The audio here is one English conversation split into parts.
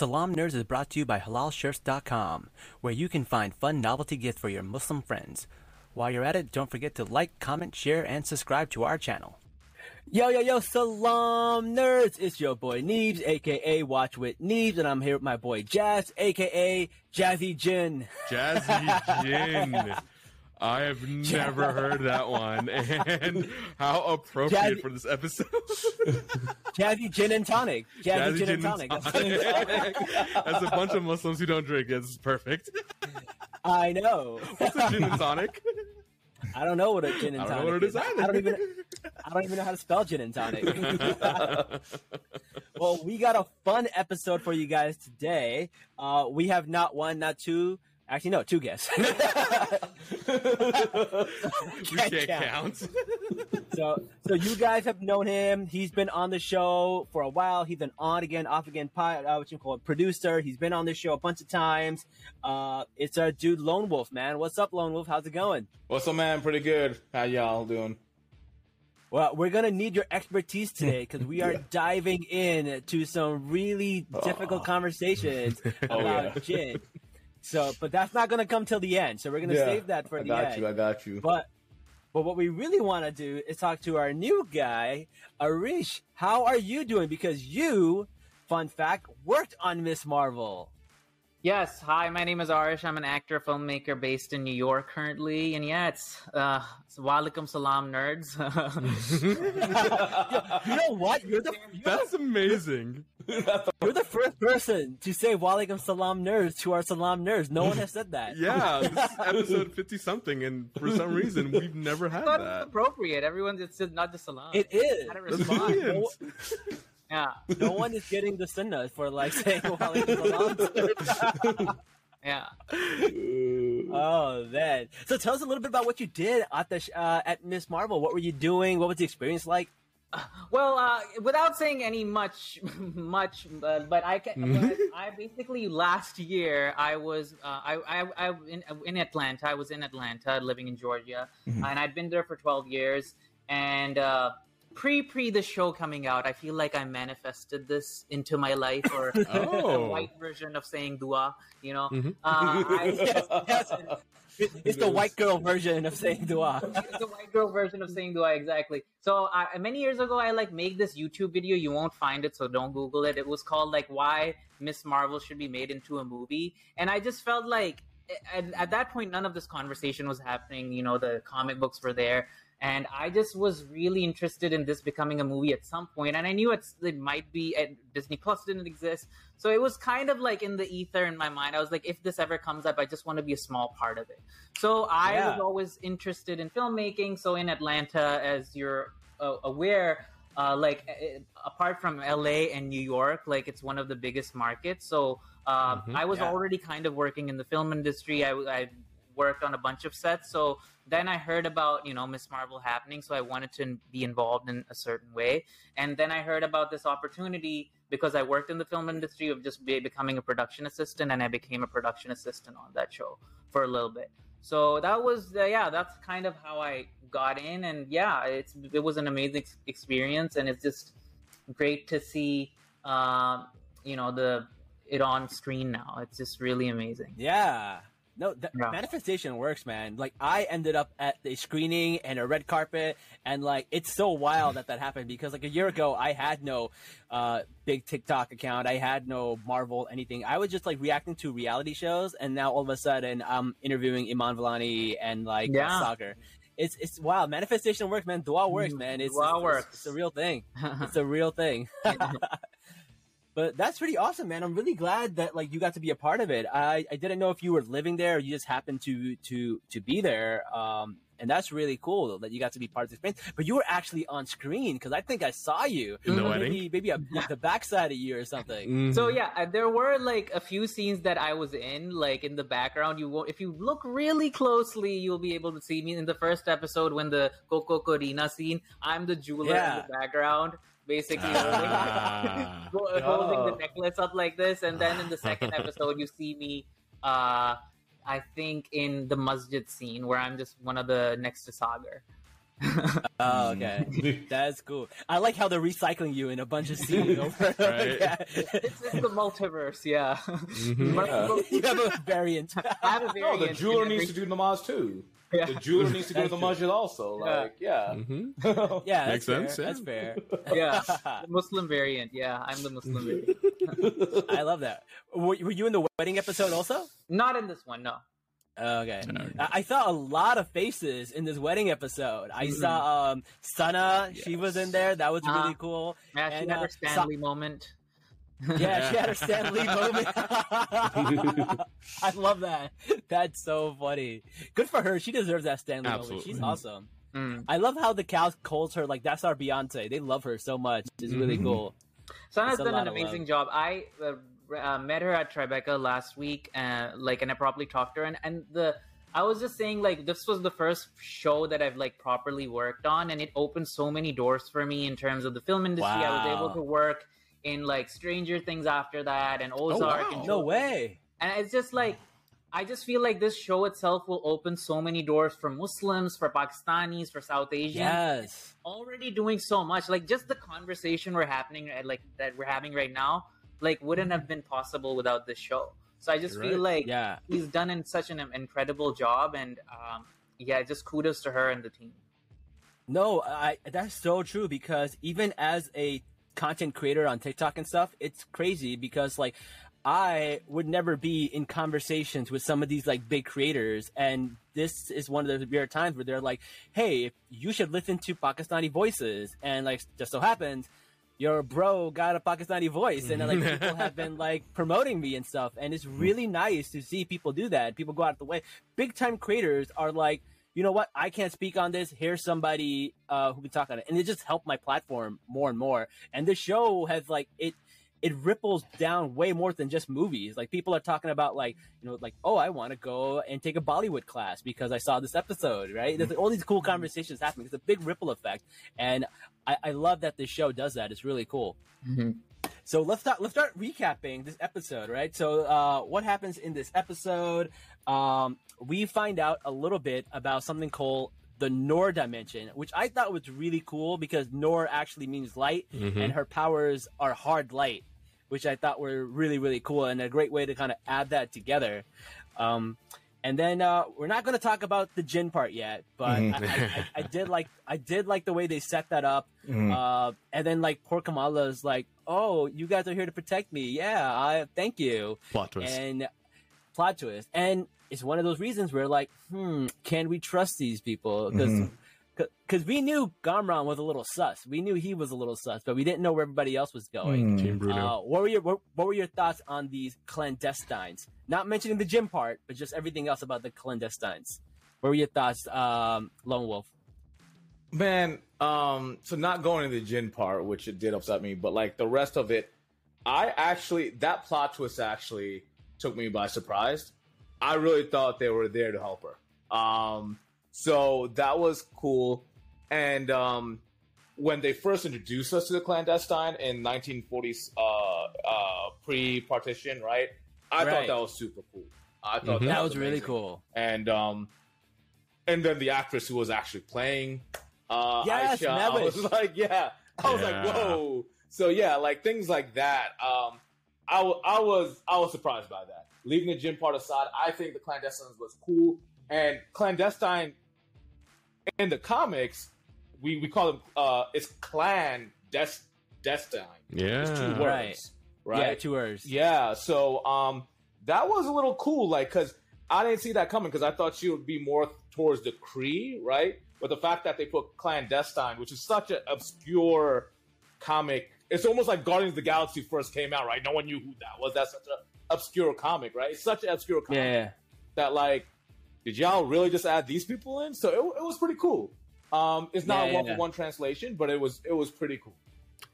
Salaam Nerds is brought to you by HalalShirts.com, where you can find fun novelty gifts for your Muslim friends. While you're at it, don't forget to like, comment, share, and subscribe to our channel. Yo, yo, yo, Salaam Nerds! It's your boy Neebz, aka Watch with Neebz, and I'm here with my boy Jazz, aka Jazzy Jin. Jazzy Jin. I have never heard that one, and how appropriate Jazzy- for this episode. Jazzy Gin and Tonic. Jazzy, Jazzy Gin, and Tonic. and That's- As a bunch of Muslims who don't drink, it's perfect. I know. What's a gin and tonic? I don't know what a gin and I tonic don't know what it is I either. don't even. I don't even know how to spell gin and tonic. well, we got a fun episode for you guys today. Uh, we have not one, not two. Actually, no, two guests. we can't count. so, so you guys have known him. He's been on the show for a while. He's an on again, off again, pi- uh, what you call it, producer. He's been on this show a bunch of times. Uh, it's our dude Lone Wolf, man. What's up, Lone Wolf? How's it going? What's up, man? Pretty good. How y'all doing? Well, we're gonna need your expertise today because we are diving in to some really difficult conversations Oh, about yeah. gin. So, but that's not gonna come till the end. So we're gonna Yeah, save that for the end. I the got end. you. I got you. But, but what we really want to do is talk to our new guy, Arish. How are you doing? Because you, fun fact, worked on Miss Marvel. Yes, hi, my name is Arish. I'm an actor, filmmaker based in New York currently. And yeah, it's, uh, it's Walaikum Salam, nerds. You know what? You're the you're, That's amazing. you're the first person to say "Walaikum Salam, nerds" to our Salaam nerds. No one has said that. Yeah, this is episode 50 something, and for some reason, we've never had I thought it that. appropriate. Everyone's, it's just not the Salam. It is. How to That's respond. brilliant. Yeah, no one is getting the sunnah for like saying Walaikum Salam. yeah. oh man! So tell us a little bit about what you did at the sh- uh, at Miss Marvel. What were you doing? What was the experience like? Well, uh, without saying any much, much, uh, but I can. I basically last year I was uh, I I, I in, in Atlanta. I was in Atlanta, living in Georgia, and I'd been there for twelve years. And uh, pre pre the show coming out, I feel like I manifested this into my life, or the Oh. white version of saying dua. You know, Mhm. uh, I, Yes, yes. It- It's the white girl version of saying dua. it's the white girl version of saying dua exactly so I, many years ago i like made this youtube video you won't find it so don't google it it was called like why miss marvel should be made into a movie and i just felt like at, at that point none of this conversation was happening you know the comic books were there and i just was really interested in this becoming a movie at some point and i knew it's, it might be at disney plus didn't exist so it was kind of like in the ether in my mind i was like if this ever comes up i just want to be a small part of it so I Yeah. was always interested in filmmaking. So in Atlanta, as you're uh, aware, uh, like uh, apart from LA and New York, like it's one of the biggest markets. So um, Mhm. I was Yeah. already kind of working in the film industry. I, I worked on a bunch of sets. So then I heard about you know Miss Marvel happening. So I wanted to be involved in a certain way. And then I heard about this opportunity because I worked in the film industry of just be, becoming a production assistant, and I became a production assistant on that show for a little bit. So that was uh, yeah, that's kind of how I got in, and yeah, it's it was an amazing ex- experience, and it's just great to see um, you know the it on screen now. It's just really amazing. Yeah. No, Yeah. manifestation works, man. Like I ended up at a screening and a red carpet, and like it's so wild that that happened because like a year ago I had no uh, big TikTok account, I had no Marvel anything. I was just like reacting to reality shows, and now all of a sudden I'm interviewing Iman Vellani and like Yeah. soccer. It's it's wow. Manifestation works, man. Dua works, man. It's Dua it's, works. It's, a real thing. It's a real thing. But that's pretty awesome, man. I'm really glad that like you got to be a part of it. I, I didn't know if you were living there or you just happened to to to be there. Um, and that's really cool that you got to be part of the experience. But you were actually on screen because I think I saw you. In the Or wedding? maybe maybe a, the backside of you or something. Mhm. So yeah, uh, there were like a few scenes that I was in, like in the background. You won't, if you look really closely, you'll be able to see me in the first episode when the Coco Corina scene. I'm the jeweler Yeah. in the background, basically Ah. holding, holding the Oh. necklace up like this, and then in the second episode, you see me. Uh, I think in the masjid scene where I'm just one of the next to Sagar. Oh, okay. That's cool. I like how they're recycling you in a bunch of scenes over. Right. yeah. This is the multiverse, yeah. Mhm. Multiple- you have a variant. I have a No, variant. the jeweler in needs to every- do namaz too. Yeah. The jeweler needs to go to the That's masjid also. Yeah. Like, yeah. Mhm. yeah, Makes that's fair. sense, yeah. That's fair. Yeah, the Muslim variant. Yeah, I'm the Muslim variant. I love that. Were, were you in the wedding episode also? Not in this one, no. Okay. Okay. I, I saw a lot of faces in this wedding episode. I Mhm. saw um Sana, she was in there. That was Uh-huh. really cool. Yeah, she And, had uh, her Stan Lee moment. Yeah, she had her Stan Lee moment. I love that. That's so funny. Good for her. She deserves that Stan Lee moment. She's awesome. Mm. I love how the cows calls her like that's our Beyonce. They love her so much. It's really Mhm. cool. Sana's It's a done an amazing love. job. I uh, uh, met her at Tribeca last week, uh, like, and I properly talked to her. And, and the I was just saying, like, this was the first show that I've like properly worked on, and it opened so many doors for me in terms of the film industry. I was able to work in like Stranger Things after that, and Ozark, wow. and No way. And it's just like, I just feel like this show itself will open so many doors for Muslims, for Pakistanis, for South Asians. Yes. Already doing so much. Like just the conversation we're happening, uh, like that we're having right now, like wouldn't have been possible without this show. So I just You're feel right. like Yeah. he's done in such an incredible job, and um, yeah, just kudos to her and the team. No, I that's so true because even as a content creator on TikTok and stuff, it's crazy because like I would never be in conversations with some of these like big creators and this is one of the rare times where they're like, "Hey, you should listen to Pakistani voices." And like just so happens your bro got a Pakistani voice, and like people have been like promoting me and stuff, and it's hmm. really nice to see people do that. People go out of the way. Big time creators are like, you know what? I can't speak on this. Here's somebody uh, who can talk on it, and it just helped my platform more and more. And this show has like it. It ripples down way more than just movies. Like people are talking about like you know like oh I want to go and take a Bollywood class because I saw this episode right. There's all these cool conversations happening. It's a big ripple effect, and I, I love that this show does that. It's really cool. So let's start. Let's start recapping this episode, right? So, uh, what happens in this episode? Um, we find out a little bit about something called the Noor dimension, which I thought was really cool because Noor actually means light, Mhm. and her powers are hard light, which I thought were really really cool and a great way to kind of add that together. Um, and then uh, we're not going to talk about the gin part yet, but Mhm. I, I, I, did like I did like the way they set that up. Mhm. Uh, and then like poor Kamala is like, "Oh, you guys are here to protect me. Yeah, I thank you." Plot twist. And plot twist, and it's one of those reasons where like, hmm, can we trust these people? Because Mhm. Because we knew Kamran was a little sus. We knew he was a little sus, but we didn't know where everybody else was going. Mm. Team Bruno. Uh, what were your what, what were your thoughts on these clandestines? Not mentioning the gym part, but just everything else about the clandestines. What were your thoughts, um, Lone Wolf? Man, um, so not going to the gin part, which it did upset me, but like the rest of it, I actually that plot twist actually took me by surprise. I really thought they were there to help her. Um, so that was cool. And um, when they first introduced us to the clandestine in 1940s uh, uh, pre-partition, right? I Right. thought that was super cool. I thought Mhm. that, That was really cool. and um and then the actress who was actually playing uh Yes, Aisha, I was like yeah I was Yeah. like whoa so yeah like things like that um I, w- I was I was surprised by that leaving the gym part aside I think the clandestines was cool and clandestine in the comics we we call them uh it's clan des- destine it's two yeah. words Right. right Yeah, two words. yeah, so um, that was a little cool, like because I didn't see that coming because I thought she would be more towards the Kree, right? But the fact that they put clandestine, which is such an obscure comic, it's almost like Guardians of the Galaxy first came out, right? No one knew who that was. That's such an obscure comic, right? It's such an obscure comic Yeah, yeah. that like, did y'all really just add these people in? So it, it was pretty cool. Um, it's not Yeah, a one for one translation, but it was it was pretty cool.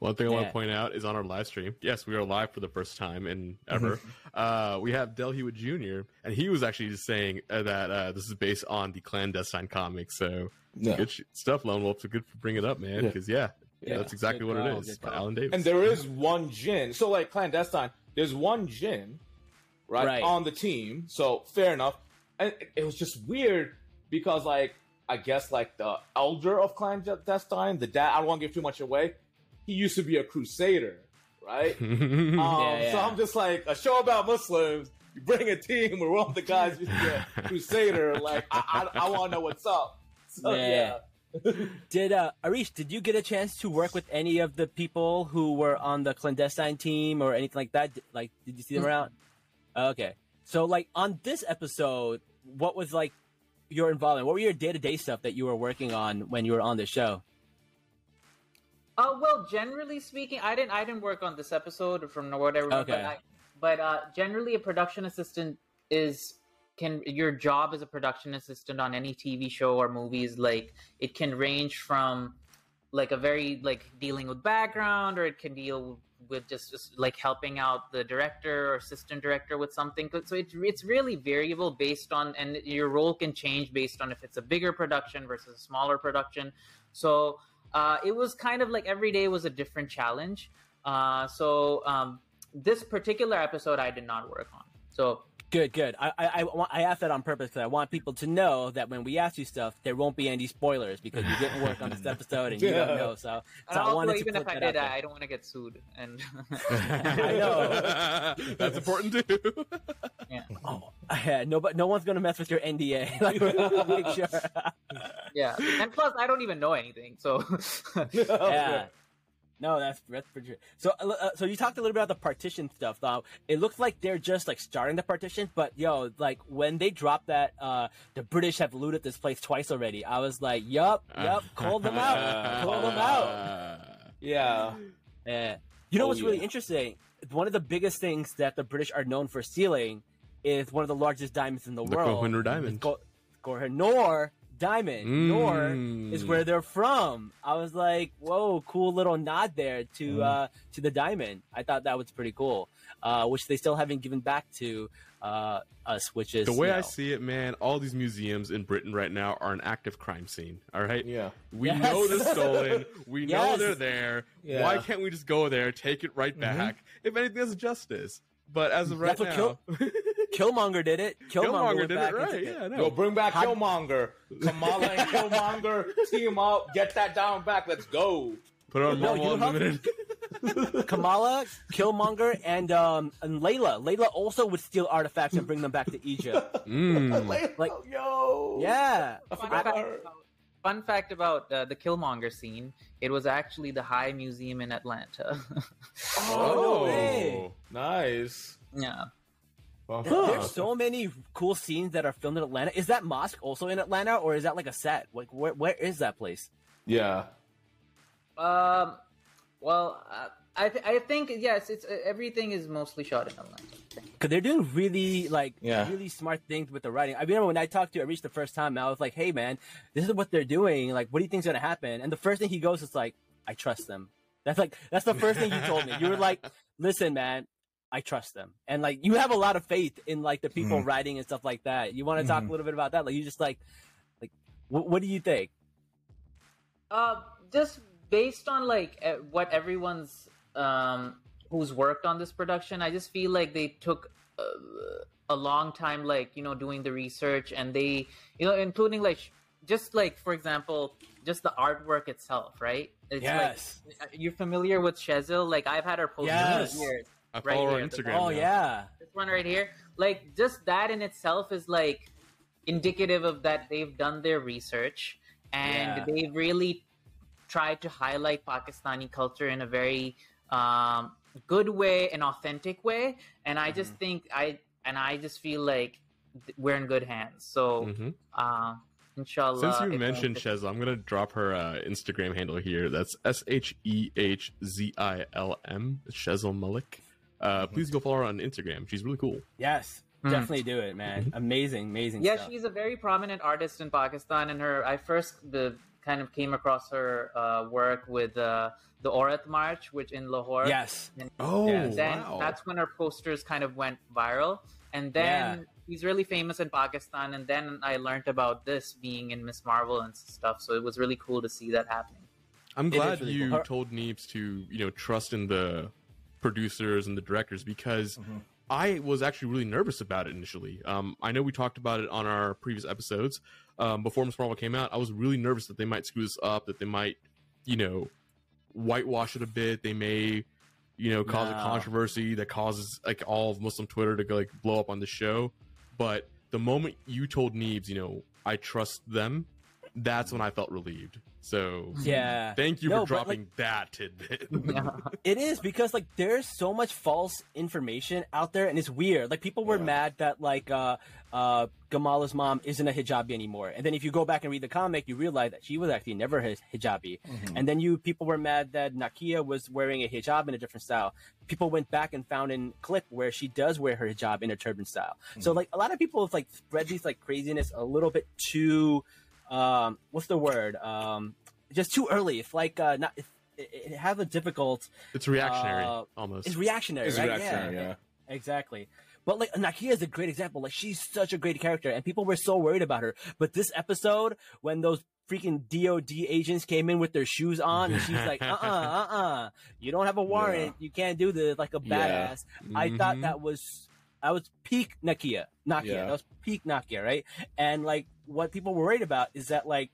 One thing I want to point out is on our live stream. Yes, we are live for the first time in ever. Uh, we have Del Hewitt Jr. and he was actually just saying uh, that uh, this is based on the clandestine comics. So Yeah. good sh- stuff, Lone Wolf. So good for bringing it up, man. Because yeah, Yeah. that's exactly Good what call, it is. good By. Alan Davis. And there is one Jin. So like clandestine, there's one Jin, right, Right. on the team. So fair enough. And it, it was just weird because like I guess like the elder of clandestine, the dad. I don't want to give too much away. He used to be a crusader, right? um, yeah. So I'm just like a show about Muslims. You bring a team where one of the guys used to be a crusader. Like I, I, I want to know what's up. So Yeah. yeah. Did uh, Arish? Did you get a chance to work with any of the people who were on the clandestine team or anything like that? Like, did you see them around? Okay, so like on this episode, what was like your involvement? What were your day to day stuff that you were working on when you were on the show? Uh, well, generally speaking, I didn't I didn't work on this episode from whatever. Okay. But, I, but uh, generally, a production assistant is can your job as a production assistant on any TV show or movies like it can range from like a very like dealing with background or it can deal with just, just like helping out the director or assistant director with something so it's it's really variable based on and your role can change based on if it's a bigger production versus a smaller production. So uh, it was kind of like every day was a different challenge. Uh, so um, this particular episode i did not work on. So Good, good. I I, I, I asked that on purpose because I want people to know that when we ask you stuff, there won't be any spoilers because you didn't work on this episode and you don't know. So, and so I also, wanted to even put if I did. I don't want to get sued. And I know. That's important too. yeah, Oh, yeah, no, but no one's gonna mess with your NDA. Like, make sure. yeah. And plus, I don't even know anything. So yeah. No, that's that's pretty true. So, uh, uh, so you talked a little bit about the partition stuff. Though it looks like they're just like starting the partition, but yo, like when they dropped that, uh, the British have looted this place twice already. I was like, yup, yup, call them out, call them out. Yeah. Yeah. You know Oh, what's really interesting? One of the biggest things that the British are known for stealing is one of the largest diamonds in the, The world. Kohinoor diamond. Kohinoor diamond. Noor Mm. is where they're from. I was like, whoa, cool little nod there to Mm. uh, to the diamond. I thought that was pretty cool, uh, which they still haven't given back to uh, us, which is The way you I see it, man, all these museums in Britain right now are an active crime scene. All right, Yeah. we Yes. know they're stolen. We know they're there. Yeah. Why can't we just go there, take it right back? If anything, that's justice. But as of right That's what now, Killmonger did it. Killmonger, Killmonger did it right. took it. Yeah, I know. Yo, bring back How- Killmonger. Kamala and Killmonger team up. Get that down back. Let's go. Put it on No, Marvel you know how- Unlimited. Kamala, Killmonger, and um and Layla. Layla also would steal artifacts and bring them back to Egypt. Mm. Like- yo. Yeah. Fun fact, about fun fact about uh, the Killmonger scene: it was actually the High Museum in Atlanta. Oh, no. Nice. yeah. Huh. There's so many cool scenes that are filmed in Atlanta. Is that mosque also in Atlanta, or is that like a set? Like, where where is that place? Yeah. Um. Well, uh, I th- I think yes. It's uh, everything is mostly shot in Atlanta. Because they're doing really like Yeah. really smart things with the writing. I remember when I talked to Arish the first time, I was like, "Hey man, this is what they're doing. Like, what do you think's gonna happen?" And the first thing he goes is like, "I trust them." That's like that's the first thing you told me. You were like, "Listen, man." I trust them, and like you have a lot of faith in like the people Mhm. writing and stuff like that. You want to talk Mhm. a little bit about that? Like you just like, like, what, what do you think? Uh, just based on like uh, what everyone's um who's worked on this production, I just feel like they took uh, a long time, like you know, doing the research, and they, you know, including like sh- just like for example, just the artwork itself, right? It's Yes. Like, uh, you're familiar with Shehzil? Like I've had her post Yes. for years. I Right follow her here, on Instagram. Oh now. yeah, this one right here like just that in itself is like indicative of that they've done their research and Yeah. they've really tried to highlight pakistani culture in a very um, good way an authentic way and i just Mm-hmm. think i and i just feel like th- we're in good hands so Mhm. uh, inshallah Since you mentioned Shehzil, I'm gonna drop her uh, Instagram handle here. That's S H E H Z I L M. Shehzil Malik. Uh, Please go follow her on Instagram. She's really cool. yes, Mhm. definitely do it, man. Amazing, amazing. yeah stuff. she's a very prominent artist in pakistan and her i first the kind of came across her uh, work with uh, the Aurat march which in lahore yes. and Oh, Yeah, then wow. that's when her posters kind of went viral and then Yeah. he's really famous in pakistan and then i learned about this being in miss marvel and stuff so it was really cool to see that happening I'm glad really you cool. Told Neebz to you know trust in the producers and the directors because Mhm. I was actually really nervous about it initially. Um, I know we talked about it on our previous episodes. Um, before Miss Marvel came out, I was really nervous that they might screw this up, that they might, you know, whitewash it a bit. They may, you know, cause No. a controversy that causes like all of Muslim Twitter to go, like blow up on the show. But the moment you told Neebz, you know, I trust them, that's when I felt relieved. So Yeah. thank you No, for but, like- dropping that tidbit. It is because like there's so much false information out there, and it's weird. Like people were Yeah. mad that like uh uh Kamala's mom isn't a hijabi anymore, and then if you go back and read the comic, you realize that she was actually never a hijabi. And then you people were mad that Nakia was wearing a hijab in a different style. People went back and found in clip where she does wear her hijab in a turban style. So like a lot of people have like spread these like craziness a little bit too um what's the word um just too early. If like uh not if it, it has a difficult it's reactionary Uh, almost. it's reactionary, It's right? reactionary, yeah. exactly. But like Nakia is a great example. Like she's such a great character, and people were so worried about her. But this episode, when those freaking DOD agents came in with their shoes on, and she's like, "Uh, uh-uh, uh, uh, uh, you don't have a warrant. You can't do this." Like a Yeah. badass. I thought Mhm. that was. I was peak Nakia, Nakia. Yeah. That was peak Nakia, right? And like, what people were worried about is that like,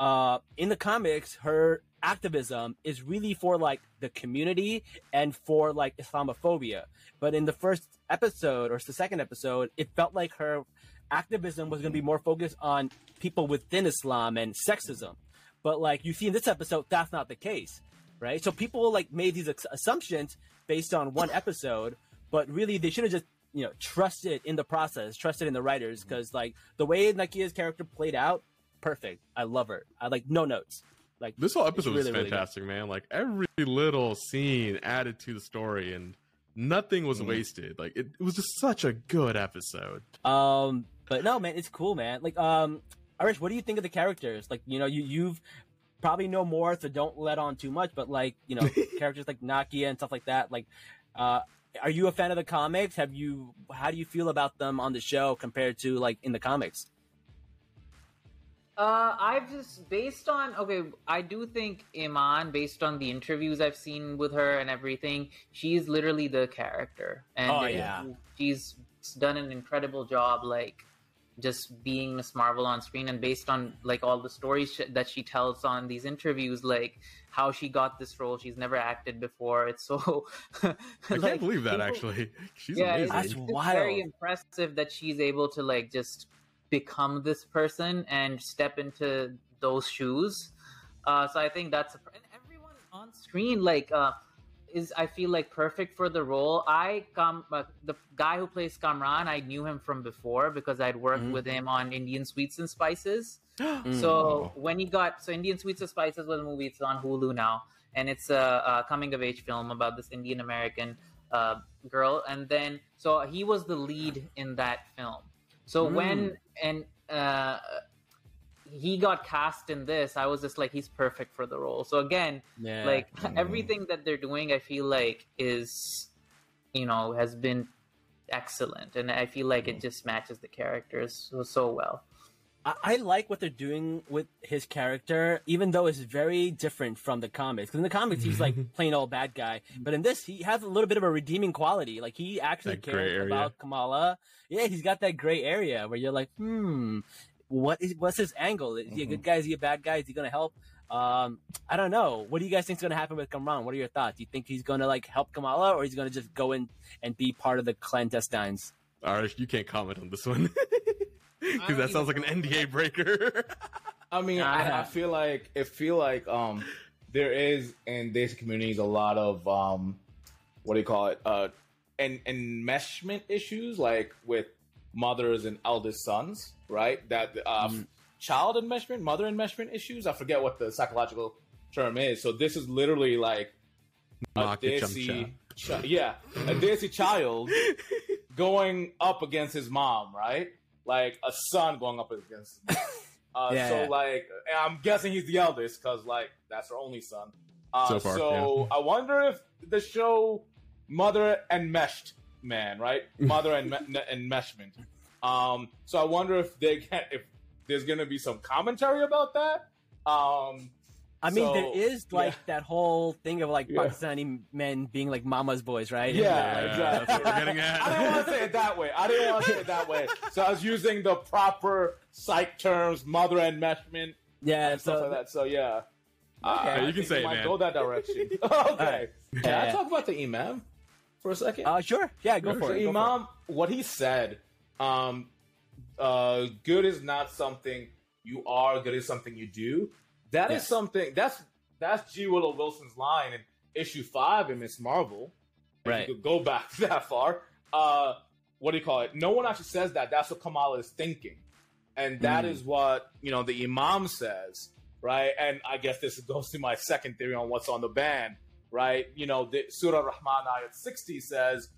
uh, in the comics, her activism is really for like the community and for like Islamophobia. But in the first episode or the second episode, it felt like her activism was going to be more focused on people within Islam and sexism. But like you see in this episode, that's not the case, right? So people like made these assumptions based on one episode, but really they should have just you know trusted in the process, trusted in the writers, because like the way Nakia's character played out, perfect. I love her. I like no notes. Like This whole episode really, was really fantastic, man. Like every little scene added to the story, and nothing was Mhm. wasted. Like it, it was just such a good episode. Um, but no, man, it's cool, man. Like, um, Arish, what do you think of the characters? Like, you know, you you've probably know more, so don't let on too much. But like, you know, characters like Nakia and stuff like that. Like, uh, are you a fan of the comics? Have you? How do you feel about them on the show compared to like in the comics? Uh, I've just based on okay. I do think Iman, based on the interviews I've seen with her and everything, she's literally the character, and Oh, yeah. she's done an incredible job, like just being Miss Marvel on screen, and based on like all the stories sh- that she tells on these interviews, like how she got this role, she's never acted before. It's so I like, can't believe that people- actually. She's yeah, amazing. it's, That's it's very impressive that she's able to like just become this person and step into those shoes. Uh, so I think that's a, and everyone on screen like uh, is I feel like perfect for the role. I come uh, the guy who plays Kamran. I knew him from before because I'd worked Mhm. with him on Indian Sweets and Spices. Mm. So when he got so Indian Sweets and Spices was a movie. It's on Hulu now, and it's a, a coming of age film about this Indian American uh, girl. And then so he was the lead in that film. So Mm. when and uh, he got cast in this, I was just like, he's perfect for the role. So again, yeah. like Mm. everything that they're doing, I feel like is you know has been excellent, and I feel like it just matches the characters so, so well. I, I like what they're doing with his character, even though it's very different from the comics. Because in the comics, he's like plain old bad guy, but in this, he has a little bit of a redeeming quality. Like he actually That cares about Kamala. Yeah, he's got that gray area where you're like, hmm, what is what's his angle? Is he a good guy? Is he a bad guy? Is he gonna help? Um, I don't know. What do you guys think's gonna happen with Kamran? What are your thoughts? Do you think he's gonna like help Kamala, or he's gonna just go in and be part of the clandestines? Arish, you can't comment on this one because that sounds like an NDA breaker. I mean, I, I feel like it feel like um there is in these communities a lot of um what do you call it uh en- enmeshment issues like with mothers and eldest sons, right? That uh, Mm. child enmeshment, mother enmeshment issues. I forget what the psychological term is. So this is literally like a desi, chi- yeah, a desi child going up against his mom, right? Like a son going up against. Uh, Yeah. So like, and I'm guessing he's the eldest because like that's her only son. Uh, So far, so I wonder if the show Mother Enmeshed Man, right? Mother and Enmeshment. Um, so I wonder if they can if there's gonna be some commentary about that. Um, I mean, So, there is like yeah. that whole thing of like Yeah. Pakistani men being like mama's boys, right? And, Yeah, like, exactly. that's what we're getting at. I didn't want to say it that way. I didn't want to say it that way. So I was using the proper psych terms, mother enmeshment, yeah. and stuff like that. So yeah. Okay, I you can say it, might man. Go that direction. okay. right. Can I Yeah. talk about the imam for a second? uh, sure, yeah, go Sure, for So it. go for Imam, what he said, um, uh, good is not something you are. Good is something you do. That is Yes. something. That's that's G. Willow Wilson's line in issue five in Miss Marvel. Right. You could go back that far. Uh, what do you call it? No one actually says that. That's what Kamala is thinking, and that Mm. is what you know the Imam says, right? And I guess this goes to my second theory on what's on the ban, right? You know, the Surah Rahman ayat sixty says,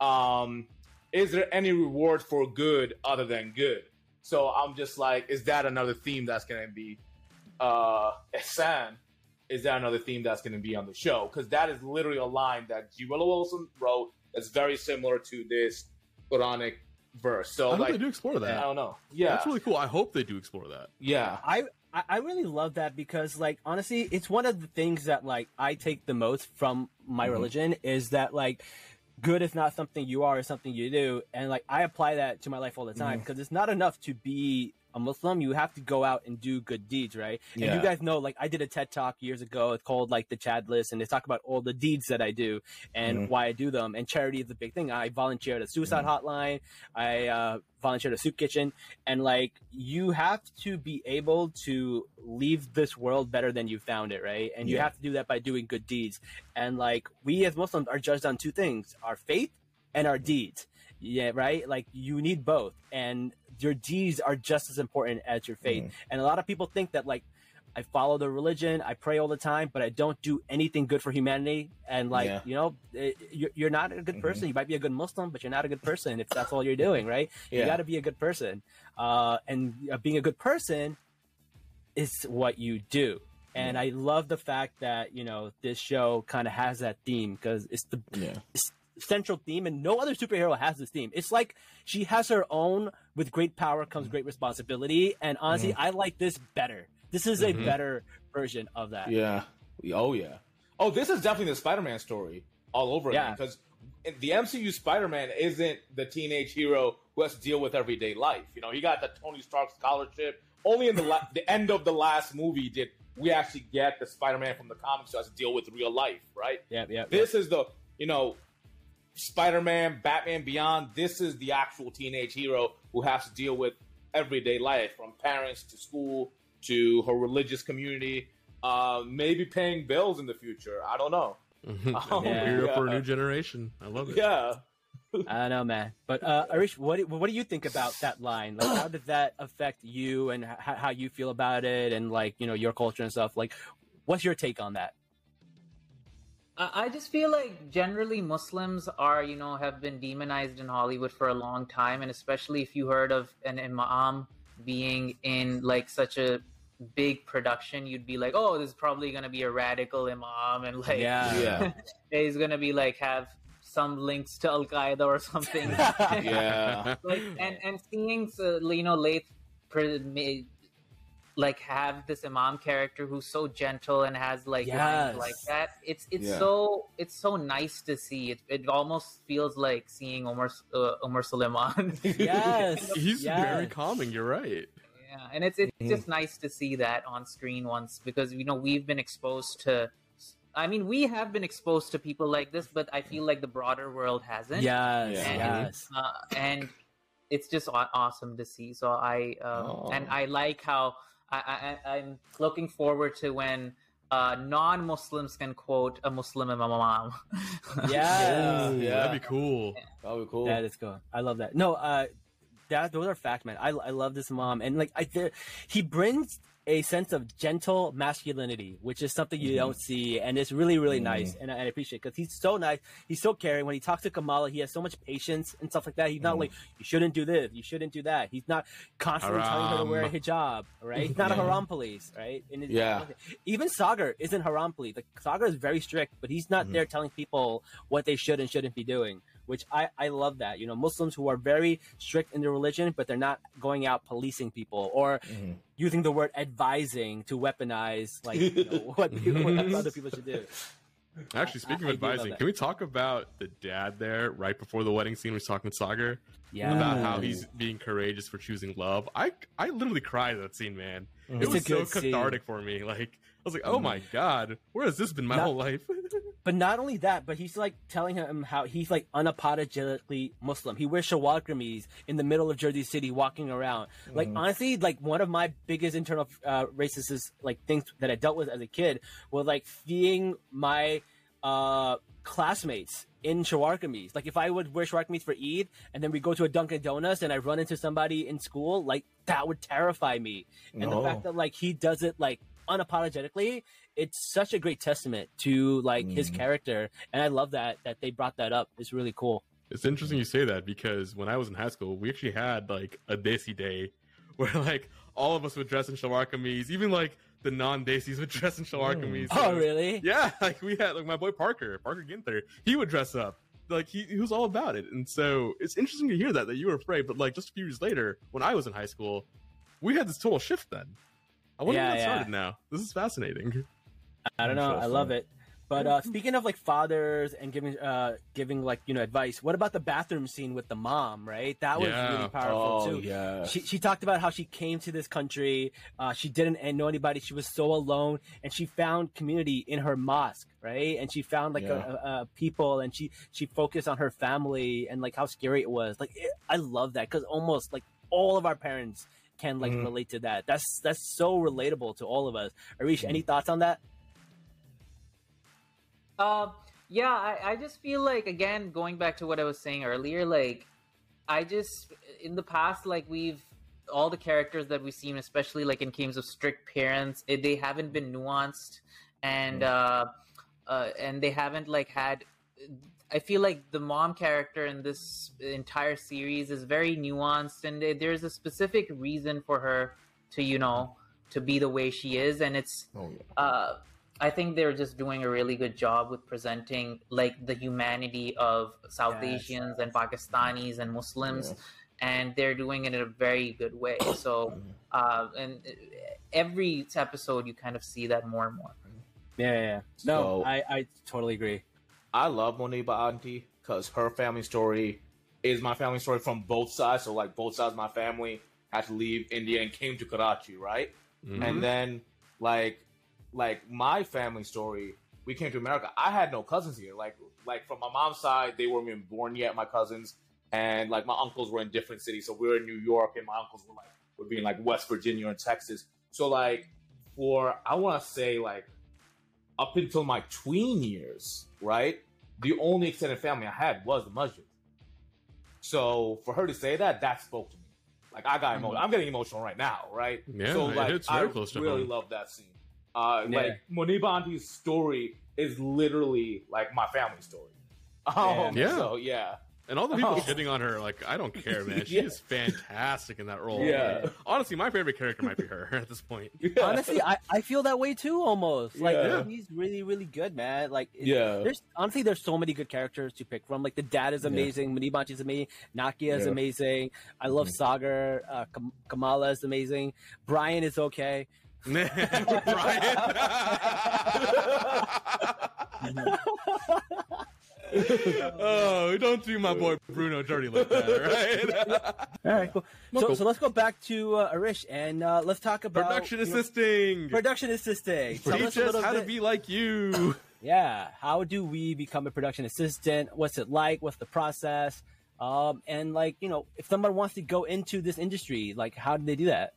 um, "Is there any reward for good other than good?" So I'm just like, is that another theme that's going to be uh, ihsan? Is that another theme that's going to be on the show? Because that is literally a line that G. Willow Wilson wrote that's very similar to this Quranic verse. So I hope like, they do explore that. I don't know. Yeah, That's really cool. I hope they do explore that. yeah, I I I really love that because like honestly, it's one of the things that like I take the most from my Mhm. religion is that like good is not something you are, it's something you do, and like I apply that to my life all the time mm-hmm. because it's not enough to be a Muslim. You have to go out and do good deeds, right? And Yeah. you guys know, like I did a TED talk years ago. It's called like the Chad List, and they talk about all the deeds that I do and Mhm. why I do them. And charity is a big thing. I volunteer at a suicide hotline. I uh, volunteer at a soup kitchen and like you have to be able to leave this world better than you found it right and you Yeah. have to do that by doing good deeds and like we as muslims are judged on two things our faith and our deeds yeah right like you need both and your deeds are just as important as your faith Mhm. and a lot of people think that like I follow the religion, I pray all the time, but I don't do anything good for humanity. And like, Yeah. you know, it, you're, you're not a good Mhm. person. You might be a good Muslim, but you're not a good person if that's all you're doing, right? You got to be a good person. Uh, and uh, being a good person is what you do. And I love the fact that, you know, this show kind of has that theme because it's the yeah, s- central theme and no other superhero has this theme. It's like she has her own with great power comes great responsibility. And honestly, I like this better. This is a Mhm. better version of that. yeah. Oh yeah. Oh, this is definitely the Spider-Man story all over Yeah. again because the MCU Spider-Man isn't the teenage hero who has to deal with everyday life. You know, he got the Tony Stark scholarship. Only in the la- the end of the last movie did we actually get the Spider-Man from the comics who has to deal with real life, right? Yeah, yeah. This is the you know Spider-Man, Batman Beyond. This is the actual teenage hero who has to deal with everyday life, from parents to school to her religious community. Uh, maybe paying bills in the future. I don't know. Oh, Yeah. Hero for a new generation. I love it. Yeah. I don't know, man. But uh, Arish, what do, what do you think about that line? Like, how did that affect you and h- how you feel about it, and like you know your culture and stuff? Like, what's your take on that? I I just feel like generally Muslims are, you know, have been demonized in Hollywood for a long time, and especially if you heard of an imam being in like such a big production, you'd be like, oh, this is probably gonna be a radical imam, and like, Yeah. Yeah. he's gonna be like have some links to Al Qaeda or something. Yeah. like and and seeing uh, you know late pre- ma- like have this imam character who's so gentle and has like Yes. like that it's it's Yeah. so it's so nice to see it it almost feels like seeing Omar uh, Omar Suleiman Yes, He's yes. very calming. You're right. yeah and it's it's Mhm. just nice to see that on screen once because you know we've been exposed to I mean we have been exposed to people like this but I feel like the broader world hasn't Yes, Yeah. yes. uh, and it's just awesome to see. So I um, Oh. and I like how I, I I'm looking forward to when uh, non-Muslims can quote a Muslim imam. Yes. Yeah. yeah, That'd be cool. That'd be cool. That is cool. I love that. No, uh, that those are facts, man. I, I love this mom, and like I, there, he brings a sense of gentle masculinity, which is something you Mhm. don't see, and it's really really Mhm. nice, and I, and I appreciate because he's so nice. He's so caring. When he talks to Kamala, he has so much patience and stuff like that. He's not Mhm. like you shouldn't do this, you shouldn't do that. He's not constantly telling her to wear a hijab, right? He's not a Yeah. haram police, right? And it's- Yeah. even Sagar isn't haram police. Like Sagar is very strict, but he's not Mhm. there telling people what they should and shouldn't be doing. Which I, I love that. You know, Muslims who are very strict in their religion, but they're not going out policing people or Mhm. using the word advising to weaponize like you know, what, people, what other people should do. Actually, speaking I- of I do advising, can we talk about the dad there right before the wedding scene? We was talking with Sagar Yeah, about how he's being courageous for choosing love. I I literally cried at that scene, man. Mhm. It It's was so good scene. cathartic for me. Like I was like, oh my god, where has this been my Not- whole life? But not only that, but he's like telling him how he's like unapologetically Muslim. He wears shalwar kameez in the middle of Jersey City, walking around. Like honestly, like one of my biggest internal uh, racist like things that I dealt with as a kid was like seeing my uh, classmates in shalwar kameez. Like if I would wear shalwar kameez for Eid, and then we go to a Dunkin' Donuts, and I run into somebody in school, like that would terrify me. And the fact that like he does it like unapologetically it's such a great testament to like his Mm. character and i love that that they brought that up it's really cool It's interesting you say that because when I was in high school, we actually had like a Desi day where like all of us would dress in shalwar kameez, even like the non-Desis would dress in shalwar Mm. kameez. oh really Yeah, like we had like my boy Parker, Parker Ginther, he would dress up. Like he, he was all about it. And so it's interesting to hear that that you were afraid, but like just a few years later, when I was in high school, we had this total shift then. I wonder Yeah, when that yeah. started now. This is fascinating. i don't know i love it but uh speaking of like fathers and giving uh giving like you know advice what about the bathroom scene with the mom right that was Yeah. really powerful Oh too yeah. she, she talked about how she came to this country uh, she didn't know anybody she was so alone and she found community in her mosque right and she found like Yeah. a, a, a people and she she focused on her family and like how scary it was like it, i love that because almost like all of our parents can like Mhm. relate to that that's that's so relatable to all of us arish any thoughts on that Uh, yeah, I, I just feel like again going back to what I was saying earlier, like I just in the past, like we've all the characters that we've seen, especially like in games of strict parents, it, they haven't been nuanced, and uh, uh, and they haven't like had. I feel like the mom character in this entire series is very nuanced, and there's a specific reason for her to, you know, to be the way she is, and it's Oh yeah. uh, I think they're just doing a really good job with presenting like the humanity of South Yes. Asians and Pakistanis and Muslims, Yeah. and they're doing it in a very good way. So, uh, and every episode you kind of see that more and more. yeah yeah, yeah. no So- i i totally agree I love Muneeba Auntie because her family story is my family story from both sides. So like both sides of my family had to leave India and came to Karachi, right? Mhm. And then like like my family story, we came to America. I had no cousins here. Like like from my mom's side, they weren't even born yet, my cousins. And like my uncles were in different cities. So we were in New York and my uncles were like would be in like West Virginia and Texas. So like for I wanna say like up until my tween years, right? The only extended family I had was the Muslim. So for her to say that, that spoke to me. Like I got emotional. I'm getting emotional right now, right? Yeah, so it like hits I very close to me. I really home. love that scene. Uh, Yeah. Like Muneeba Auntie's story is literally like my family story. Um, Yeah. So yeah. And all the people Oh. shitting on her, like, I don't care, man. She Yeah. is fantastic in that role. Yeah. Like, honestly, my favorite character might be her at this point. honestly I, I feel that way too almost like Yeah. he's really really good man like Yeah. there's honestly there's so many good characters to pick from like the dad is amazing yeah. is amazing nakia is Yeah. amazing i love sagar uh, Kam- kamala is amazing brian is okay Brian. Oh, don't do my boy Bruno dirty like that, right? all right cool. So, so let's go back to uh, arish and uh, let's talk about Production you know, assisting. production assisting. Tell us Teach us how to be like you. yeah how do we become a production assistant? What's it like? What's the process? Um, and like you know if someone wants to go into this industry like how do they do that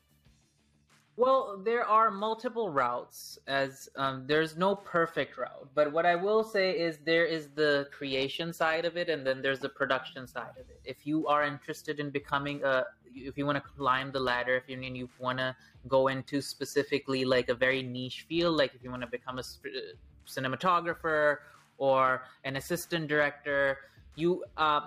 Well, there are multiple routes, as um, there's no perfect route. But what I will say is there is the creation side of it, and then there's the production side of it. If you are interested in becoming a, if you want to climb the ladder, if you and you want to go into specifically like a very niche field, like if you want to become a sp- cinematographer or an assistant director, you. Uh,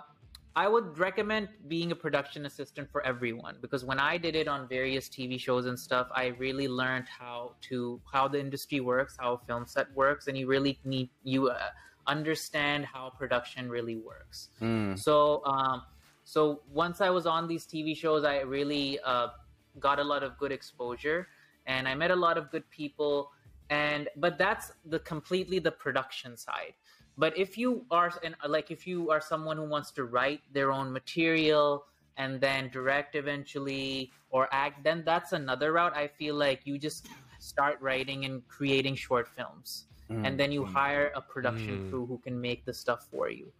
I would recommend being a production assistant for everyone because when I did it on various TV shows and stuff, I really learned how to how the industry works, how a film set works, and you really need you uh, understand how production really works. Mm. So, um, so once I was on these TV shows, I really uh, got a lot of good exposure, and I met a lot of good people. And but that's the completely the production side. But if you are and like if you are someone who wants to write their own material and then direct eventually or act, then that's another route. I feel like you just start writing and creating short films, Mm. and then you hire a production Mm. crew who can make the stuff for you.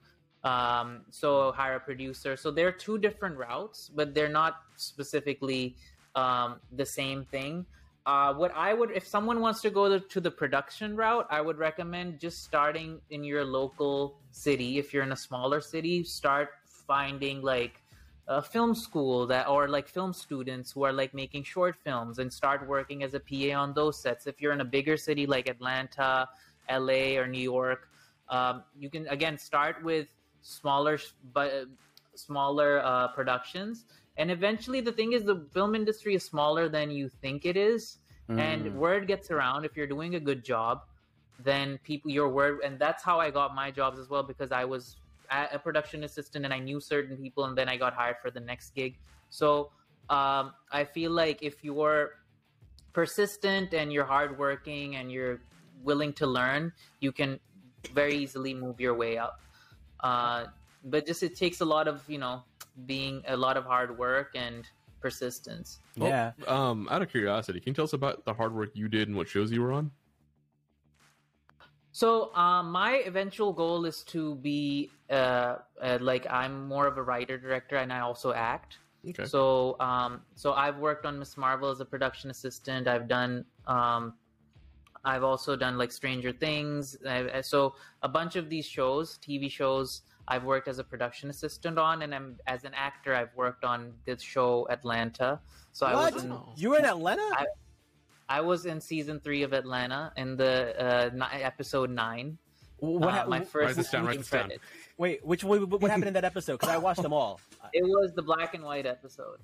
Um, so hire a producer. So there are two different routes, but they're not specifically um, the same thing. Uh, what I would, if someone wants to go to, the production route, I would recommend just starting in your local city. If you're in a smaller city, start finding like a film school that, or like film students who are like making short films and start working as a PA on those sets. If you're in a bigger city like Atlanta, LA, or New York, um, you can again start with smaller, but smaller uh, productions and eventually the thing is the film industry is smaller than you think it is. Mm. and word gets around if you're doing a good job then people your word and that's how i got my jobs as well because i was a production assistant and i knew certain people and then i got hired for the next gig. So um, i feel like if you're persistent and you're hardworking and you're willing to learn you can very easily move your way up. Uh, but just it takes a lot of you know being a lot of hard work and persistence Well, yeah. Um, out of curiosity, can you tell us about the hard work you did and what shows you were on? So um, my eventual goal is to be uh, uh, like I'm more of a writer director and I also act. Okay. So um, so I've worked on Miss Marvel as a production assistant. I've done um, I've also done like Stranger Things. I, so a bunch of these shows, TV shows, I've worked as a production assistant on, and I'm as an actor. I've worked on this show Atlanta. So I was in, You were in Atlanta? I- I was in season three of Atlanta in the uh, episode nine. what uh, my first Write this down, write speaking this down. credit. Wait, which what, what happened in that episode? Because I watched them all. It was the black and white episode.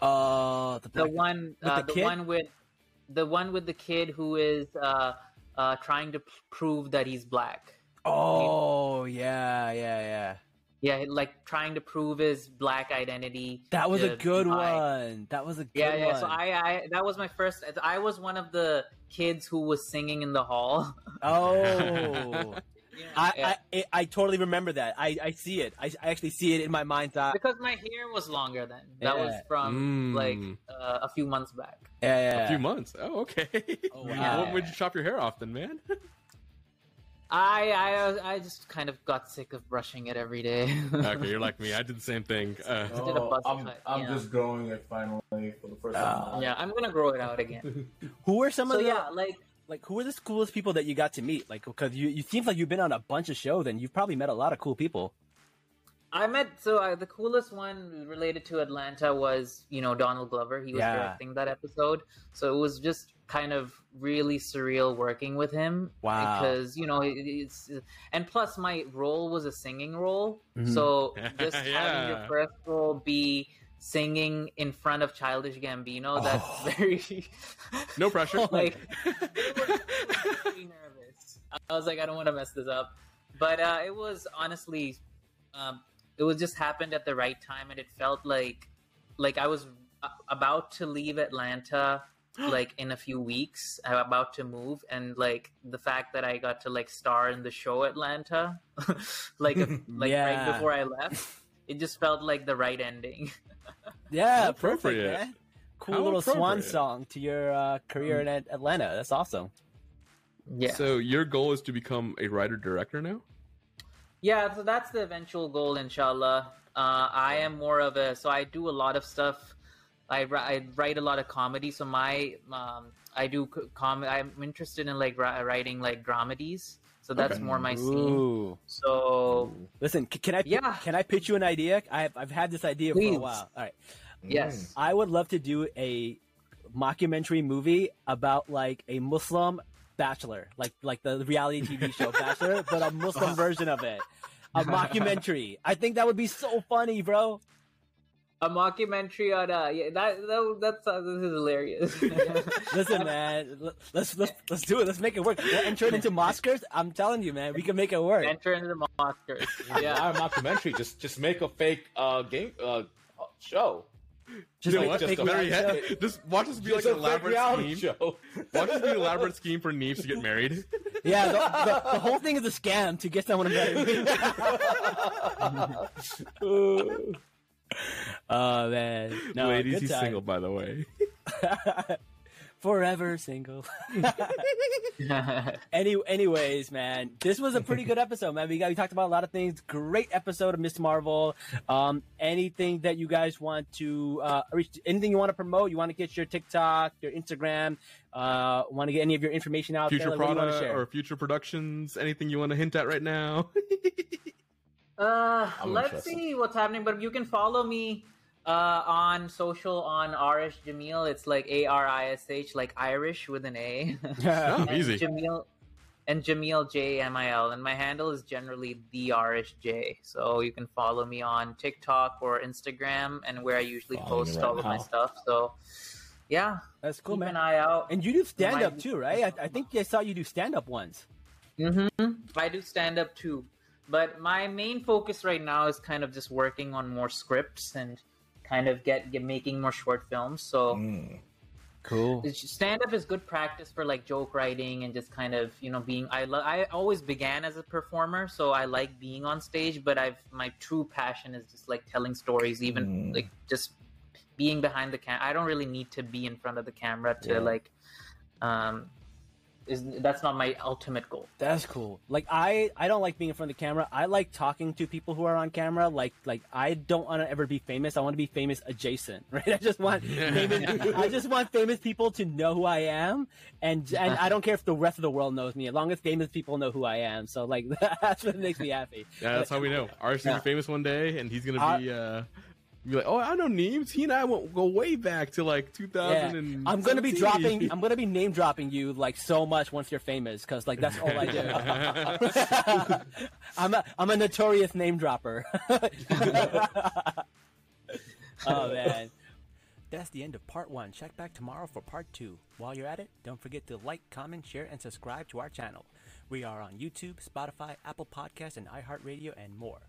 Uh, the, The one, with uh, the the, kid? one with the one with the kid who is uh, uh, trying to p- prove that he's black. Oh yeah, yeah, yeah. Yeah, like trying to prove his black identity. That was a good my- one. That was a good Yeah, yeah. one. So I, I, that was my first. I was one of the kids who was singing in the hall. Oh, I, Yeah. I, I, I totally remember that. I, I see it. I, I actually see it in my mind's eye. because my hair was longer then. That was from Mm. like uh, a few months back. Yeah, yeah. A few months. Oh, okay. Oh, wow. What would you chop your hair off then, man? I, I, I just kind of got sick of brushing it every day. okay, you're like me. I did the same thing. Uh, Just did a buzz I'm, cut, I'm yeah. just growing it finally for the first time. yeah, I'm gonna grow it out again. Who were some so of the yeah, like like who were the coolest people that you got to meet? Like because you you seem like you've been on a bunch of shows and you've probably met a lot of cool people. I met so uh, the coolest one related to Atlanta was you know Donald Glover. He was Yeah. directing that episode, so it was just kind of really surreal working with him. Wow. Because you know it, it's and plus my role was a singing role, Mhm. so just having your first role be singing in front of Childish Gambino, that's Oh. very no pressure. like nervous. I was like, I don't want to mess this up, but uh, it was honestly, um, it was just happened at the right time, and it felt like, like I was about to leave Atlanta, like in a few weeks. I'm about to move, and like the fact that I got to like star in the show Atlanta, like a, like Yeah. right before I left, it just felt like the right ending. Yeah, How perfect, appropriate. Cool How little swan song to your uh, career in Atlanta. That's awesome. yeah. So your goal is to become a writer director now? Yeah, so that's the eventual goal, inshallah. Uh, I am more of a so I do a lot of stuff. I, I write a lot of comedy. So my um, I do co- com. I'm interested in like ri- writing like dramedies. So that's Okay. more my scene. Ooh. So Listen, c- can I Yeah. can I pitch you an idea? I've I've had this idea for a while. All right. yes, I would love to do a mockumentary movie about like a Muslim bachelor, like like the reality TV show Bachelor, but a Muslim version of it. A mockumentary. I think that would be so funny, bro. a mockumentary on uh yeah that, that that's uh, this is hilarious. Listen, man, let's let's let's do it. Let's make it work. Enter it into Oscars. I'm telling you, man, we can make it work. Enter into the Oscars. Yeah, Yeah. our mockumentary. Just just make a fake uh game uh show. Just you know make what? a fake Just a Better reality just watch this be like an elaborate scheme. show. Watch this be an elaborate scheme for Neebz to get married. Yeah, the, the, the whole thing is a scam to get someone to marry me. oh man, no, Ladies, good he's time. single, by the way. Forever single. Any, anyways, man, this was a pretty good episode, man. We got we talked about a lot of things. Great episode of Miss Marvel. Um, anything that you guys want to uh, reach, anything you want to promote? You want to get your TikTok, your Instagram? Uh, want to get any of your information out Future there? Like, what do you wanna product share? or future productions? Anything you want to hint at right now? Uh, I'm let's interested. see what's happening. But you can follow me uh, on social on Arish Jamil. It's like A R I S H, like Irish with an A. oh, and easy. Jamil and Jamil J M I L. And my handle is generally the Arish J. So you can follow me on TikTok or Instagram, and where I usually Following me post right all of my stuff. So yeah, That's cool, keep man. an eye out. And you do stand up too, right? I, I think I saw you do stand up once. hmm I do stand up too, but my main focus right now is kind of just working on more scripts and kind of get, get making more short films. So Mm. Cool. stand up is good practice for like joke writing and just kind of you know being. I lo- I always began as a performer, so I like being on stage. But I've my true passion is just like telling stories, even Mm. like just being behind the camera. I don't really need to be in front of the camera to Yeah. like. Um, is that's not my ultimate goal. That's cool. Like I, I don't like being in front of the camera. I like talking to people who are on camera. Like, like I don't want to ever be famous. I want to be famous adjacent, right? I just want famous. I just want famous people to know who I am, and and I don't care if the rest of the world knows me, as long as famous people know who I am. So like that's what makes me happy. Yeah, that's how we know. Ari's gonna Yeah. be famous one day, and he's gonna I- be uh, be like, oh, I know Neebz. He and I won't go way back to like 2000. Yeah. I'm gonna be dropping. I'm gonna be name dropping you like so much once you're famous, because like that's all I do. I'm a I'm a notorious name dropper. oh man. That's the end of part one. Check back tomorrow for part two. While you're at it, don't forget to like, comment, share, and subscribe to our channel. We are on YouTube, Spotify, Apple Podcasts, and iHeartRadio, and more.